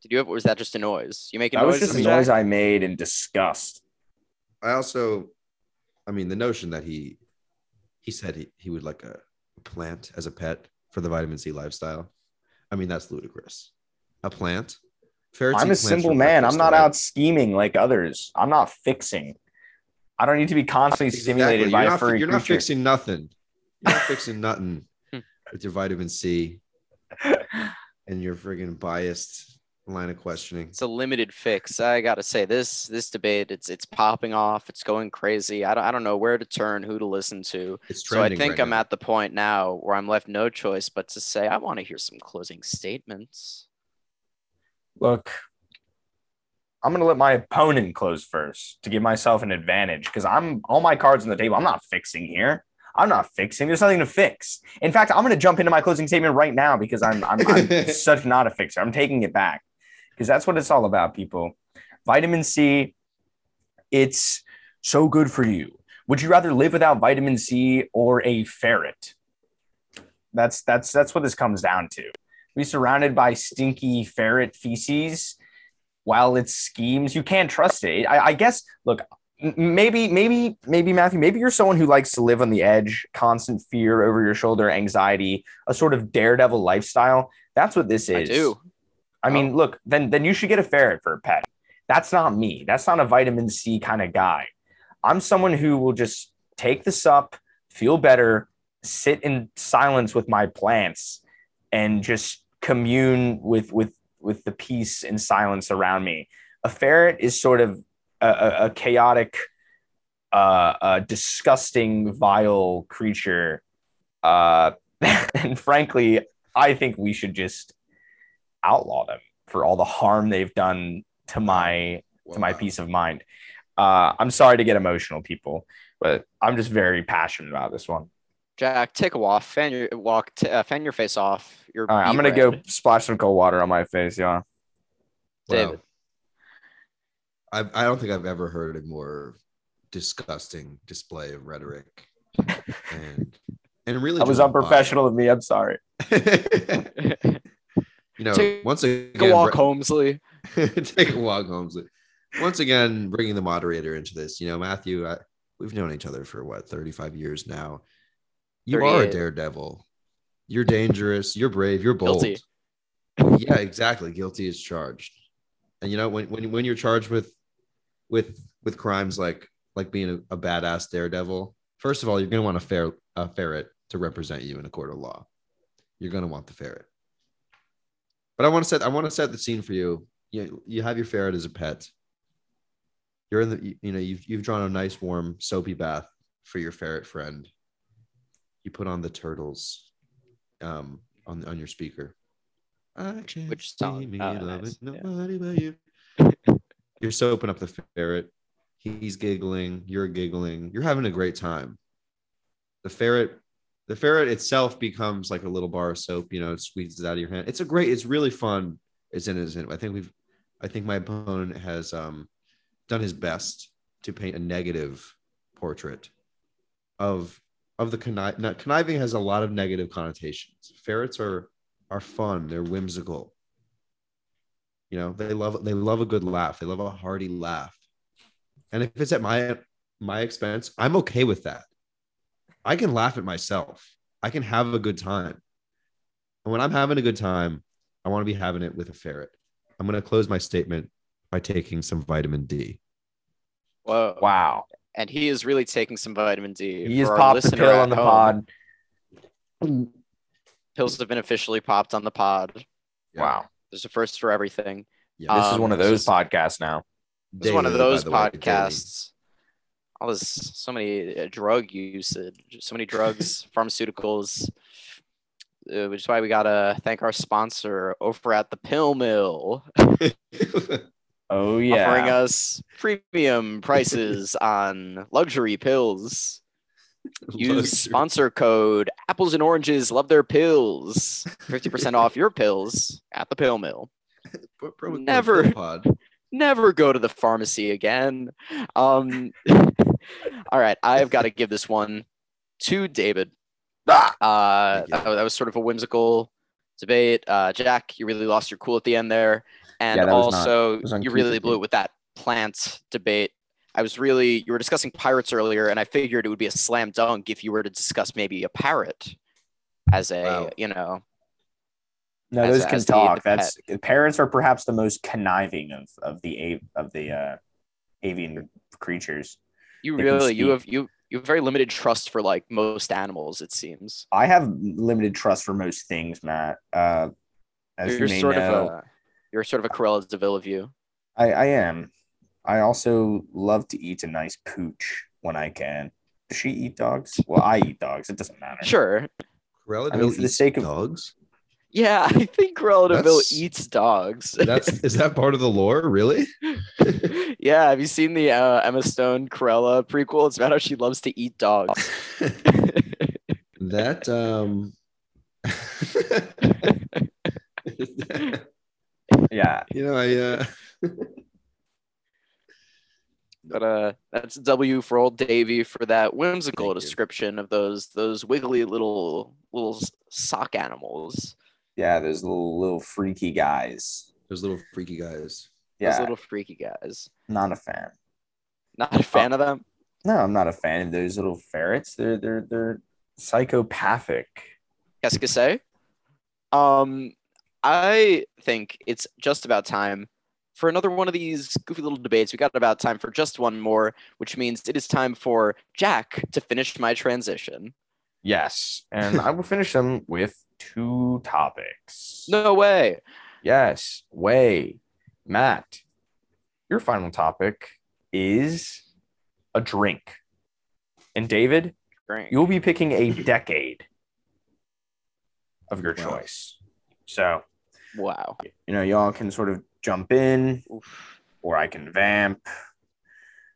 did you have? Was that just a noise? You making that was noise? just a noise I made in disgust. I also, I mean, the notion that he he said he, he would like a plant as a pet for the vitamin C lifestyle. I mean, that's ludicrous. A plant. Ferrets I'm a simple man. I'm not out scheming like others. I'm not fixing. I don't need to be constantly Exactly. stimulated by You're a not, fi- furry you're not fixing nothing. You're not fixing <laughs> nothing with your vitamin C <laughs> and your friggin' biased line of questioning. It's a limited fix. I gotta say this this debate it's it's popping off. It's going crazy. I don't I don't know where to turn, who to listen to. It's So I think right I'm now. at the point now where I'm left no choice but to say I want to hear some closing statements. Look, I'm gonna let my opponent close first to give myself an advantage because I'm all my cards on the table. I'm not fixing here. I'm not fixing. There's nothing to fix. In fact, I'm gonna jump into my closing statement right now because I'm I'm, I'm <laughs> such not a fixer. I'm taking it back because that's what it's all about, people. Vitamin C, it's so good for you. Would you rather live without vitamin C or a ferret? That's that's that's what this comes down to be surrounded by stinky ferret feces while it schemes. You can't trust it. I, I guess. Look, maybe, maybe, maybe Matthew. Maybe you're someone who likes to live on the edge, constant fear over your shoulder, anxiety, a sort of daredevil lifestyle. That's what this is. I do. I mean, look, then then you should get a ferret for a pet. That's not me. That's not a vitamin C kind of guy. I'm someone who will just take this up, feel better, sit in silence with my plants, and just commune with with with the peace and silence around me. A ferret is sort of a, a, a chaotic, uh, a disgusting, vile creature, uh, <laughs> and frankly, I think we should just outlaw them for all the harm they've done to my to my peace of mind. Uh, I'm sorry to get emotional, people, but I'm just very passionate about this one. Jack, take a walk, fan your walk, t- uh, fan your face off. Your All right, I'm gonna go splash some cold water on my face, yeah. David. I, I don't think I've ever heard a more disgusting display of rhetoric. And and really That was unprofessional of me. I'm sorry. <laughs> <laughs> <laughs> you know, Take once again, <laughs> Take a walk, Holmesley. take a walk, Holmesley. once again bringing the moderator into this. You know, Matthew, I, we've known each other for what 35 years now. You are a daredevil. You're dangerous. You're brave. You're bold. Guilty. <laughs> Yeah, exactly. Guilty is charged. And you know when when when you're charged with with with crimes like like being a, a badass daredevil, first of all, you're gonna want a fair a ferret to represent you in a court of law. You're gonna want the ferret. But I want to set I want to set the scene for you. You you have your ferret as a pet. You're in the you, know you've you've drawn a nice warm soapy bath for your ferret friend. You put on the turtles um on on your speaker. I can't Which song? me Oh, loving nice. Yeah. nobody but you. <laughs> You're soaping up the ferret. He's giggling. You're giggling. You're having a great time. The ferret, the ferret itself becomes like a little bar of soap. You know, it squeezes out of your hand. It's a great. It's really fun. It's innocent. I think we've. I think my opponent has um, done his best to paint a negative portrait of of the conniv- now, conniving has a lot of negative connotations. Ferrets are are fun. They're whimsical. You know, they love they love a good laugh. They love a hearty laugh. And if it's at my my expense, I'm okay with that. I can laugh at myself. I can have a good time. And when I'm having a good time, I want to be having it with a ferret. I'm going to close my statement by taking some vitamin D. Whoa. Wow. And he is really taking some vitamin D. He has For our popped the pill on the home, pod. Pills have been officially popped on the pod. Wow. There's a first for everything. Yeah. This is Um, one of those s- podcasts now. This is one of those the way, podcasts. All this, so many uh, drug usage, so many drugs, <laughs> pharmaceuticals. Uh, which is why we gotta thank our sponsor over at the Pill Mill, <laughs> Oh yeah, offering us premium prices <laughs> on luxury pills. Use sponsor code apples and oranges love their pills. 50% off your pills at the pill mill. Never. Never go to the pharmacy again. Um, all right, I've got to give this one to David. Ah! Uh, that, that was sort of a whimsical debate. Uh, Jack, you really lost your cool at the end there, and Yeah, was not- also you really blew it with that plant debate. I was really you were discussing pirates earlier, and I figured it would be a slam dunk if you were to discuss maybe a parrot as a Wow. you know No, those a- can talk. the pet. That's parrots are perhaps the most conniving of of the of the uh, avian creatures. You really you have you you have very limited trust for like most animals. It seems I have limited trust for most things, Matt. Uh, as you're you may sort know, of a you're sort of a Cruella de Vil of you. I, I am. I also love to eat a nice pooch when I can. Does she eat dogs? Well, I eat dogs. It doesn't matter. Sure. Corella I mean, for the sake of- dogs. Yeah, <laughs> I think That's- eats dogs. <laughs> That's is that part of the lore? Really? <laughs> yeah, have you seen the uh, Emma Stone Cruella prequel? It's about how she loves to eat dogs. that um. Yeah. you know, I uh, But uh, that's W for old Davy for that whimsical Thank you. description of those those wiggly little little sock animals. Yeah, those little little freaky guys. those little freaky guys. Yeah. Those little freaky guys. not a fan. Not a fan of them. No, I'm not a fan of those little ferrets. They're they're they're psychopathic. Qu'est-ce que c'est? Um, I think it's just about time for another one of these goofy little debates. We got about time for just one more, which means it is time for Jack to finish my transition. Yes, and I will finish them with two topics. No way. Yes, way, Matt. Your final topic is a drink, and David, Great. you'll be picking a decade of your choice. So Wow. you know, y'all can sort of jump in, Oof. or I can vamp.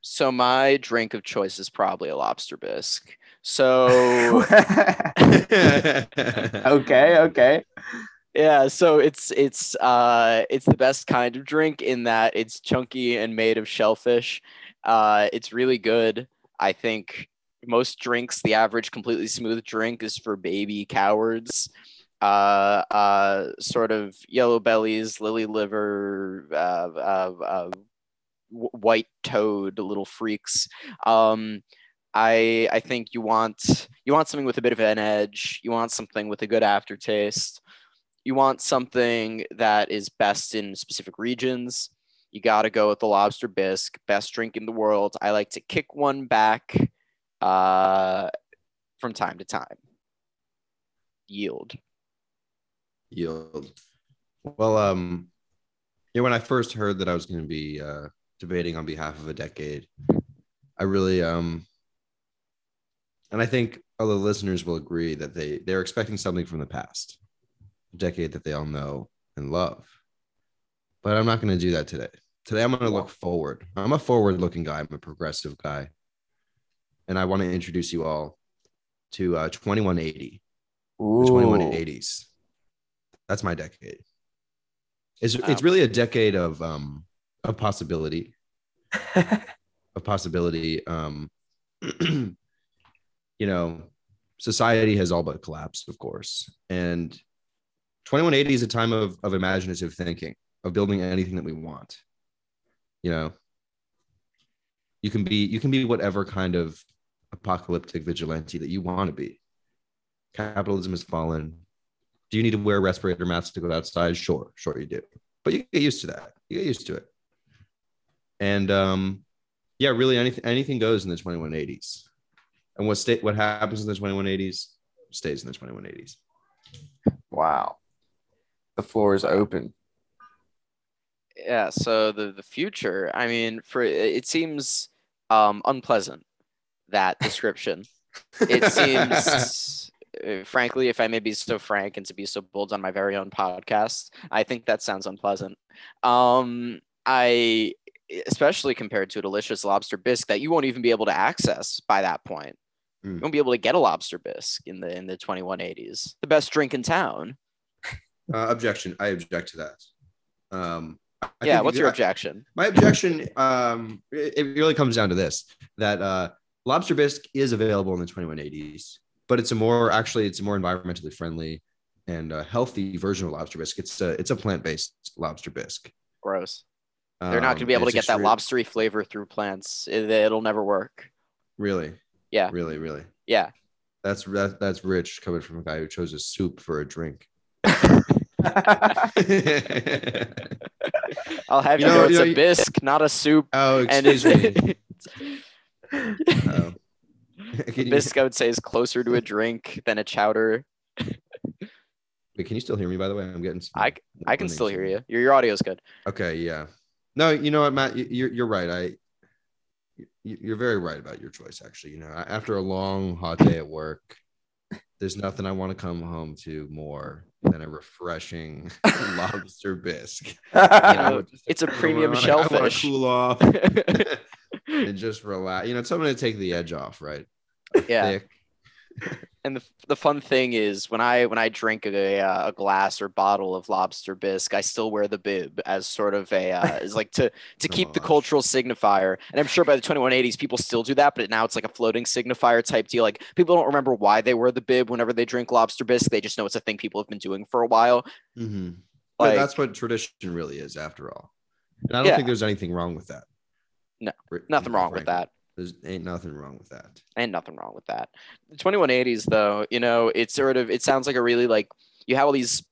So my drink of choice is probably a lobster bisque. So <laughs> okay, okay. yeah, so it's it's uh it's the best kind of drink in that it's chunky and made of shellfish. Uh it's really good. I think most drinks, the average completely smooth drink is for baby cowards. Uh uh sort of yellow bellies, lily liver, uh, uh, uh white toad little freaks. Um, I I think you want you want something with a bit of an edge. You want something with a good aftertaste. You want something that is best in specific regions. You got to go with the lobster bisque, best drink in the world. I like to kick one back uh, from time to time. Yield. Yield. Well, um, yeah, when I first heard that I was going to be uh, debating on behalf of a decade, I really um, and I think other listeners will agree that they they're expecting something from the past, a decade that they all know and love. But I'm not going to do that today. Today I'm going to look forward. I'm a forward-looking guy. I'm a progressive guy, and I want to introduce you all to uh, 2180, the 2180s. That's my decade. It's Wow. it's really a decade of um of possibility, <laughs> of possibility. Um, <clears throat> you know, society has all but collapsed, of course, and 2180 is a time of of imaginative thinking, of building anything that we want. You know, you can be you can be whatever kind of apocalyptic vigilante that you want to be. Capitalism has fallen. Do you need to wear respirator masks to go outside? Sure, sure you do. But you get used to that. You get used to it. And um, yeah, really anything anything goes in the 2180s. And what state what happens in the 2180s stays in the 2180s. Wow. The floor is open. Yeah, so the the future, I mean, for it seems um unpleasant that <laughs> description. It seems uh, frankly, if I may be so frank and to be so bold on my very own podcast, I think that sounds unpleasant. Um I especially compared to a delicious lobster bisque that you won't even be able to access by that point. Mm. You won't be able to get a lobster bisque in the in the 2180s. The best drink in town. Uh, objection. I object to that. Um, I yeah, what's your you- objection? My objection, um, it, it really comes down to this: that uh, lobster bisque is available in the 2180s, but it's a more actually it's a more environmentally friendly and uh, healthy version of lobster bisque. It's a it's a plant based lobster bisque. Gross. They're not going to Um, be able to get that lobstery flavor through plants. It, it'll never work. Really, Yeah. really, really. Yeah. That's that, that's rich coming from a guy who chose a soup for a drink. <laughs> I'll have You you, know- know, it's you know, a bisque, not a soup. oh, And excuse me. <laughs> Oh. <laughs> You, bisque, I would say, is closer to a drink than a chowder. wait, can you still hear me? By the way, I'm getting. I, I can still hear you. Your, your audio's good. Okay, yeah. No, you know what, Matt, you- you're you're right. I you're very right about your choice. Actually, you know, after a long hot day at work, there's nothing I want to come home to more than a refreshing <laughs> lobster bisque. You know, <laughs> It's a premium I wanna- <laughs> I wanna shellfish. cool off and just relax. You know, something to take the edge off, right? A Yeah. thick- and the, the fun thing is when I when I drink a, uh, a glass or bottle of lobster bisque, I still wear the bib as sort of a uh, is like to to keep the cultural signifier. And I'm sure by the 2180s people still do that, but now it's like a floating signifier type deal. Like people don't remember why they wear the bib whenever they drink lobster bisque. They just know it's a thing people have been doing for a while. Mhm. But Like that's what tradition really is, after all. And I don't Yeah. think there's anything wrong with that. No, nothing wrong with that. There's ain't nothing wrong with that. Ain't nothing wrong with that. The 2180s though, you know, it's sort of it sounds like a really like you have all these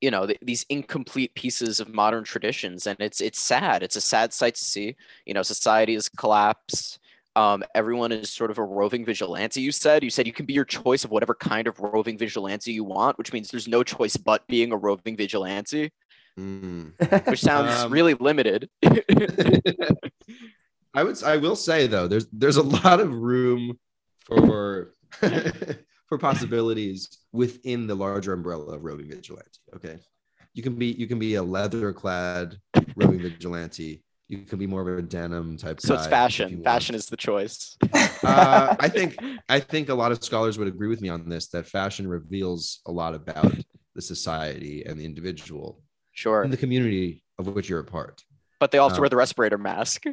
you know th- these incomplete pieces of modern traditions and it's it's sad it's a sad sight to see you know society has collapsed um, everyone is sort of a roving vigilante you said you said you can be your choice of whatever kind of roving vigilante you want which means there's no choice but being a roving vigilante Mm. which sounds Um, really limited <laughs> <laughs> I would I will say though, there's there's a <laughs> lot of room for <laughs> for possibilities within the larger umbrella of roving vigilante. Okay. You can be you can be a leather clad roving vigilante. You can be more of a denim type so it's guy if fashion fashion is the choice <laughs> Uh, I think I think a lot of scholars would agree with me on this that fashion reveals a lot about the society and the individual sure and the community of which you're a part. but they also um, wear the respirator mask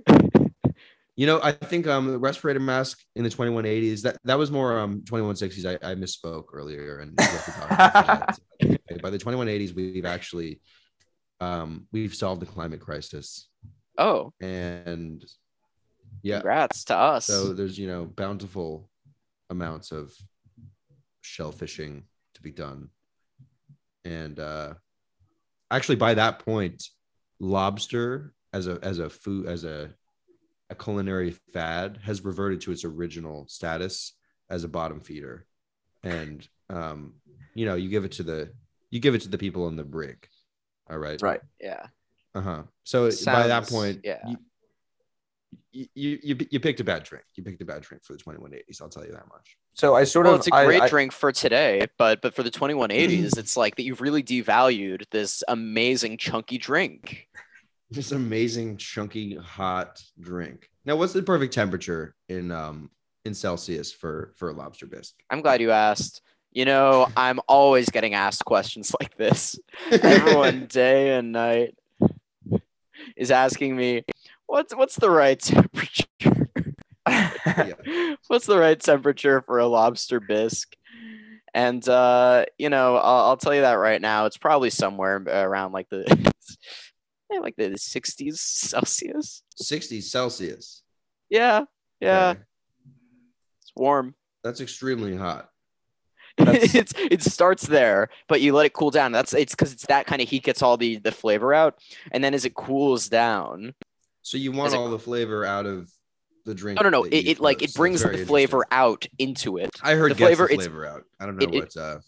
You know, I think um the respirator mask in the 2180s that that was more um 2160s. I, I misspoke earlier and we have to talk about that. <laughs> by the 2180s we've actually um we've solved the climate crisis. Oh, and yeah, congrats to us. so there's you know bountiful amounts of shellfishing to be done, and uh, actually by that point, lobster as a as a food as a a culinary fad has reverted to its original status as a bottom feeder, and um, you know you give it to the you give it to the people in the brig. All right. Right. yeah. Uh huh. So by that point, yeah. you, you you you picked a bad drink. You picked a bad drink for the 2180s. I'll tell you that much. So I sort well, of it's a I- great I- drink for today, but but for the 2180s, <clears throat> it's like that you've really devalued this amazing chunky drink. Just amazing, chunky, hot drink. Now, what's the perfect temperature in um in Celsius for for a lobster bisque? I'm glad you asked. You know, <laughs> I'm always getting asked questions like this. <laughs> Everyone day and night is asking me, what's what's the right temperature? <laughs> What's the right temperature for a lobster bisque? And uh, you know, I'll, I'll tell you that right now. It's probably somewhere around like the yeah, like the 60s Celsius. 60s Celsius. Yeah, yeah, Okay. it's warm. That's extremely hot. <laughs> That's- it's it starts there, but you let it cool down. That's it's because it's that kind of heat gets all the the flavor out, and then as it cools down, So you want Is it- all the flavor out of the drink? no, no, no, it, it like it brings the flavor out into it. I heard the flavor, the it's- flavor out. I don't know it- it- what uh,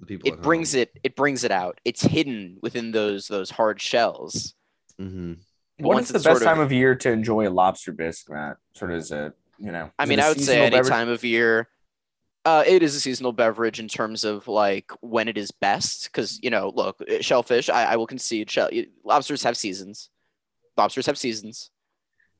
the people. It brings it it brings it out. It's hidden within those those hard shells. Mm-hmm. what once is the best sort of- time of year to enjoy a lobster bisque, Matt? Sort of as a you know. I mean, I would say seasonal any beverage? time of year. Uh, it is a seasonal beverage in terms of like when it is best, because you know, look, uh, shellfish. I, I will concede, shell, lobsters have seasons. Lobsters have seasons.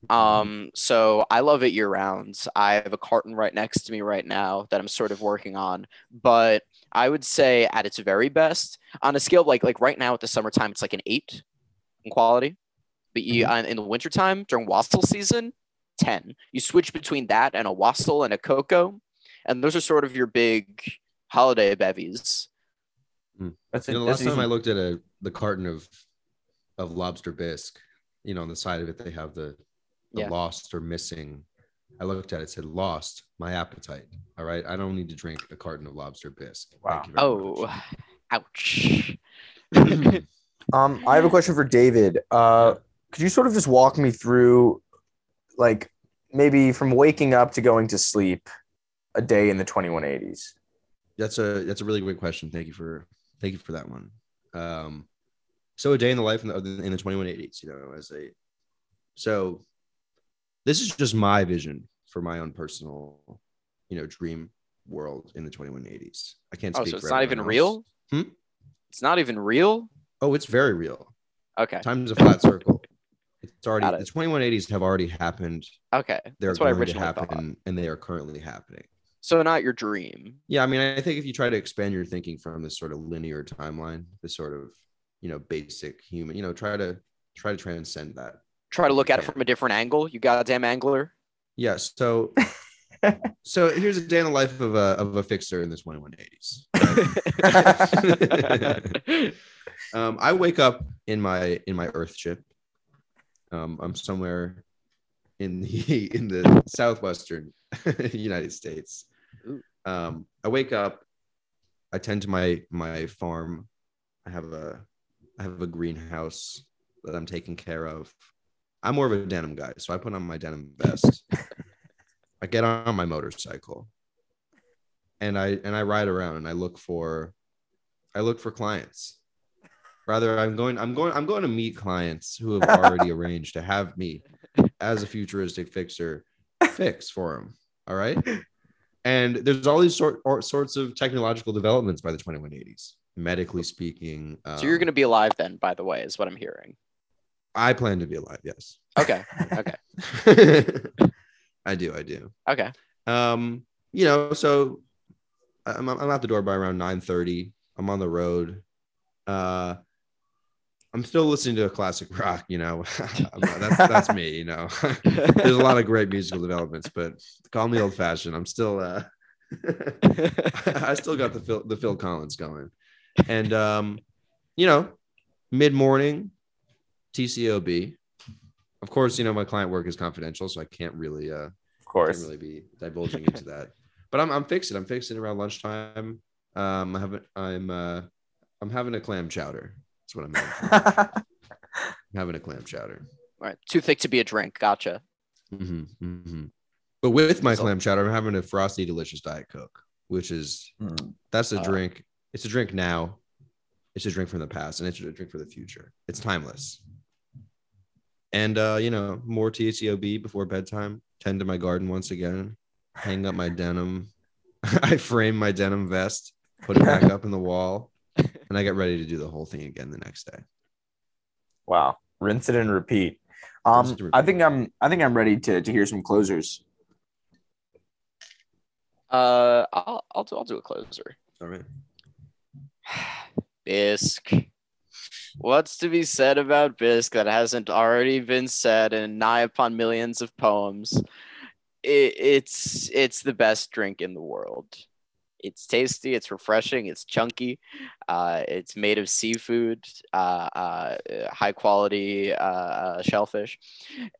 Um, so I love it year round. I have a carton right next to me right now that I'm sort of working on, but I would say at its very best, on a scale of like like right now at the summertime, it's like an eight in quality. But you uh, in the wintertime during wassail season, 10. You switch between that and a wassail and a cocoa, and those are sort of your big holiday bevies. That's You know, the that's last time. I looked at a the carton of of lobster bisque, you know, on the side of it they have the, the Yeah. lost or missing. I looked at it, it said lost my appetite. All right, I don't need to drink a carton of lobster bisque. Wow. Thank you very Oh, much. ouch. <laughs> Um, I have a question for David. Uh, could you sort of just walk me through, like, maybe from waking up to going to sleep, a day in the 2180s? That's a that's a really great question. Thank you for thank you for that one. Um, so a day in the life in the in the 2180s, you know, as a so this is just my vision for my own personal, you know, dream world in the 2180s. I can't Oh, speak so it's not even everyone real? Hmm? It's not even real? Oh, it's very real. Okay. Time's a flat circle. It's already Got the 2180s have already happened. Okay. They're That's what I to originally thought. and they are currently happening. So not your dream. Yeah, I mean, I think if you try to expand your thinking from this sort of linear timeline, this sort of, you know, basic human, you know, try to try to transcend that. Try to look at it from a different angle. You goddamn angler. Yes. So, <laughs> so here's a day in the life of a of a fixer in the 2180s. right? <laughs> um, I wake up in my in my Earth ship. Um, I'm somewhere in the <laughs> in the southwestern United States. Um, I wake up. I tend to my my farm. I have a I have a greenhouse that I'm taking care of. I'm more of a denim guy, so I put on my denim vest. I get on my motorcycle, and I and I ride around and I look for, I look for clients. Rather, I'm going, I'm going, I'm going to meet clients who have already <laughs> arranged to have me as a futuristic fixer fix for them. All right. And there's all these sort or, sorts of technological developments by the 2180s, medically speaking. so you're um, gonna be alive then, by the way, is what I'm hearing. I plan to be alive. Yes. Okay. <laughs> Okay. I do. I do. Okay. Um, you know, so I'm, I'm out the door by around 9:30. I'm on the road. Uh, I'm still listening to a classic rock. You know, <laughs> that's that's me. You know, <laughs> there's a lot of great musical developments, but call me old fashioned. I'm still. Uh, I still got the Phil, the Phil Collins going, and um, you know, mid morning, TCOB, Of course, you know my client work is confidential, so I can't really uh Of can't course. really be divulging into that. <laughs> But I'm I'm fixing. I'm fixing around lunchtime. Um, I haven't. I'm uh, I'm having a clam chowder. That's what I'm having. I'm <laughs> having a clam chowder. All right, too thick to be a drink. Gotcha. hmm hmm But with my So- clam chowder, I'm having a frosty, delicious diet coke, which is Mm. that's a Uh, drink. It's a drink now. It's a drink from the past, and it's a drink for the future. It's timeless. And uh, you know, more TCOB before bedtime. Tend to my garden once again. Hang up my denim. <laughs> I frame my denim vest, put it back up in the wall, and I get ready to do the whole thing again the next day. Wow. Rinse it and repeat. Um, Rinse it and I think I'm I think I'm ready to to hear some closers. Uh, I'll I'll do I'll do a closer. All right. Bisque. What's to be said about Bisque that hasn't already been said in nigh upon millions of poems? It, it's it's the best drink in the world. It's tasty. It's refreshing. It's chunky. Uh, it's made of seafood, uh, uh, high quality uh, uh, shellfish.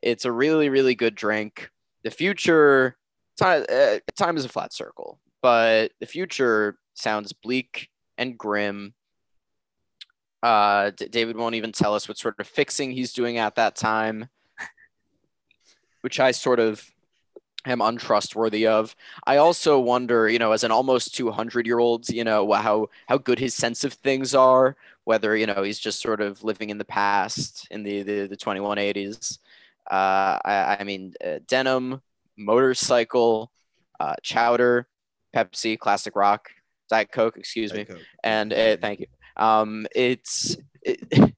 It's a really really good drink. The future time uh, time is a flat circle, but the future sounds bleak and grim. Uh, D- David won't even tell us what sort of fixing he's doing at that time, which I sort of am untrustworthy of. I also wonder, you know, as an almost 200 year old, you know, how how good his sense of things are. Whether you know he's just sort of living in the past in the the, the 2180s. Uh, I, I mean, uh, denim, motorcycle, uh, chowder, Pepsi, classic rock, Diet Coke, excuse me Coke. and uh, thank you. Um, it's <laughs> it,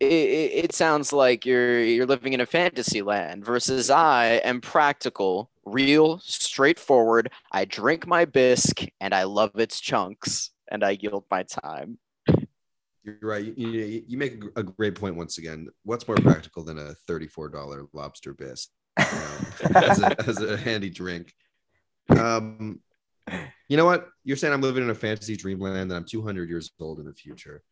it, it sounds like you're you're living in a fantasy land versus I am practical, real, straightforward. I drink my bisque and I love its chunks and I yield my time. You're right. You, you, you make a great point once again. What's more practical than a $34 lobster bisque um, <laughs> as, a, as a handy drink? Um, you know what? You're saying I'm living in a fantasy dreamland that I'm 200 years old in the future.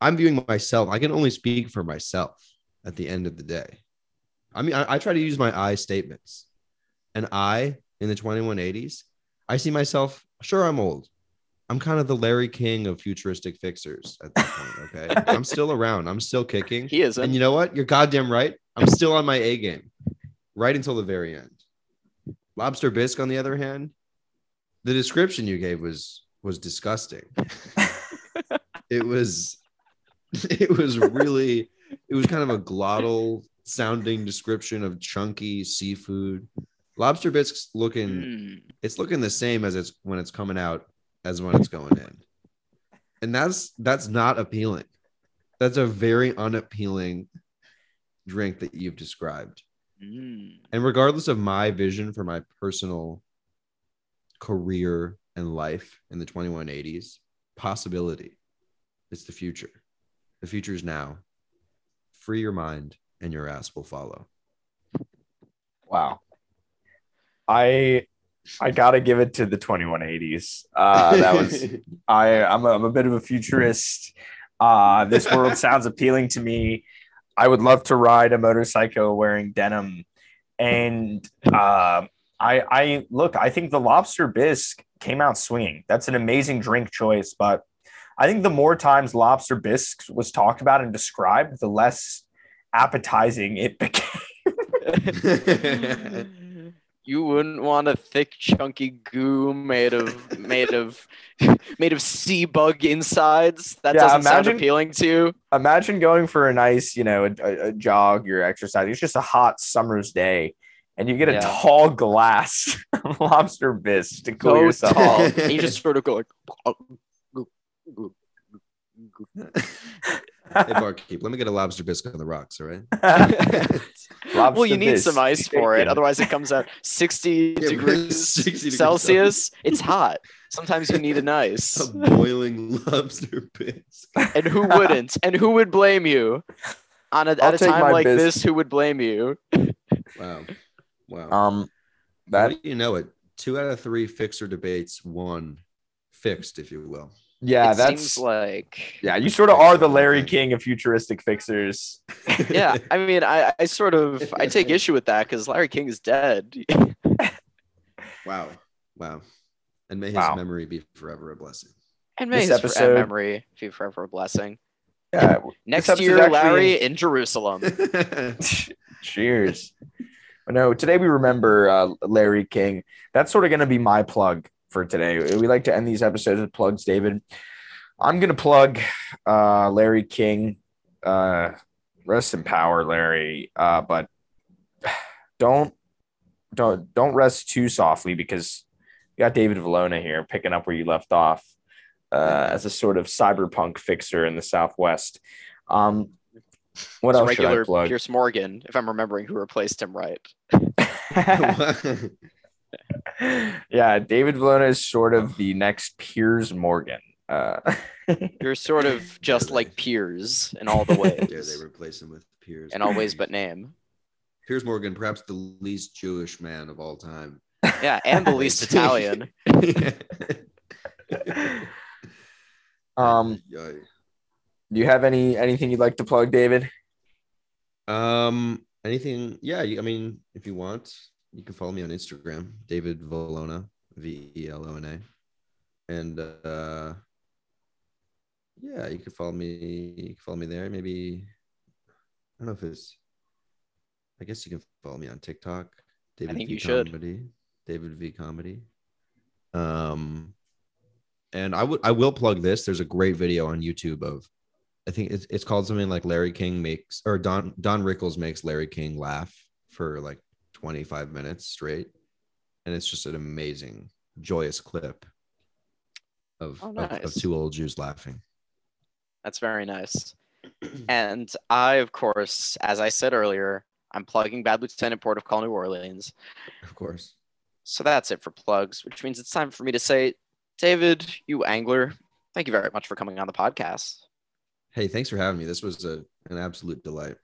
I'm viewing myself. I can only speak for myself at the end of the day. I mean, I, I try to use my I statements. And I, in the 2180s, I see myself, sure, I'm old. I'm kind of the Larry King of futuristic fixers at that point. Okay. <laughs> I'm still around. I'm still kicking. He isn't. And you know what? You're goddamn right. I'm still on my A game right until the very end. Lobster bisque, on the other hand, the description you gave was was disgusting. <laughs> it was <laughs> it was really it was kind of a glottal sounding description of chunky seafood. Lobster bisque's looking Mm. it's looking the same as it's when it's coming out as when it's going in. And that's that's not appealing. That's a very unappealing drink that you've described. Mm. And regardless of my vision for my personal career and life in the 2180s, possibility. It's the future. The future is now. Free your mind and your ass will follow. Wow. I I gotta give it to the 2180s. Uh, that was <laughs> I I'm a, I'm a bit of a futurist. Uh, this world <laughs> sounds appealing to me. I would love to ride a motorcycle wearing denim, and uh, I I look. I think the lobster bisque came out swinging. That's an amazing drink choice, but I think the more times lobster bisque was talked about and described, the less appetizing it <laughs> became. <laughs> <laughs> you wouldn't want a thick, chunky goo made of made of made of sea bug insides. That Yeah, doesn't sound appealing to you. imagine going for a nice, you know, a, a, a jog, your exercise. It's just a hot summer's day, and you get a Yeah. tall glass <laughs> of lobster bisque to cool So yourself. tall. and you just <laughs> sort of go like. Oh, hey, barkeep, let me get a lobster bisque on the rocks, all right? <laughs> well, you need some ice for it. Otherwise, it comes out 60 degrees 60 degrees Celsius. It's hot. Sometimes you need an ice. A boiling lobster bisque. And who wouldn't? And who would blame you? On a, I'll at a time like bisque. this, who would blame you? Wow. Wow. Um, How that do you know it? Two out of three fixer debates one Fixed, if you will. Yeah, it that's seems like yeah. You sort of are the Larry King of futuristic fixers. <laughs> yeah. I mean, I, I sort of I <laughs> take issue with that because Larry King is dead. <laughs> Wow. Wow. And may his Wow. memory be forever a blessing. and may This his fr- episode- memory be forever a blessing. Yeah. Next year, actually Larry in- in Jerusalem. Cheers. No, today we remember uh, Larry King. That's sort of going to be my plug for today. We like to end these episodes with plugs, David. I'm going to plug uh, Larry King. Uh, rest in power, Larry. Uh, but don't don't don't rest too softly because you got David Velona here picking up where you left off uh, as a sort of cyberpunk fixer in the Southwest. Um, what It's else should I regular plug? Piers Morgan, if I'm remembering who replaced him right. <laughs> <laughs> yeah, David Velona is sort of the next Piers Morgan. Uh, <laughs> You're sort of just like Piers in all the yeah, ways, they replace him with Piers. in all ways but name. Piers Morgan, perhaps the least Jewish man of all time. Yeah, and the least Italian. um, Yeah. Do you have any anything you'd like to plug, David? Um, anything? Yeah, you, I mean, if you want, you can follow me on Instagram, David Velona, V E L O N A, and uh, yeah, you can follow me. You can follow me there. Maybe I don't know if it's. I guess you can follow me on TikTok. David I think V you should. Comedy. David V Comedy. Um, and I would I will plug this. There's a great video on YouTube of I think it's, it's called something like Larry King makes or Don Don Rickles makes Larry King laugh for like 25 minutes straight. And it's just an amazing, joyous clip of, Oh, of, of two old Jews laughing. That's very nice. <clears throat> And I, of course, as I said earlier, I'm plugging Bad Lieutenant Port of Call New Orleans. Of course. So that's it for plugs, which means it's time for me to say, David, you angler, thank you very much for coming on the podcast. Hey, thanks for having me. This was a, an absolute delight.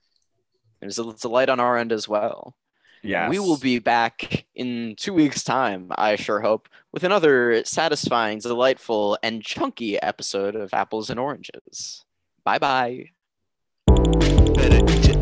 It was a delight on our end as well. Yeah, We will be back in two weeks' time, I sure hope, with another satisfying, delightful, and chunky episode of Apples and Oranges. Bye bye. better eat your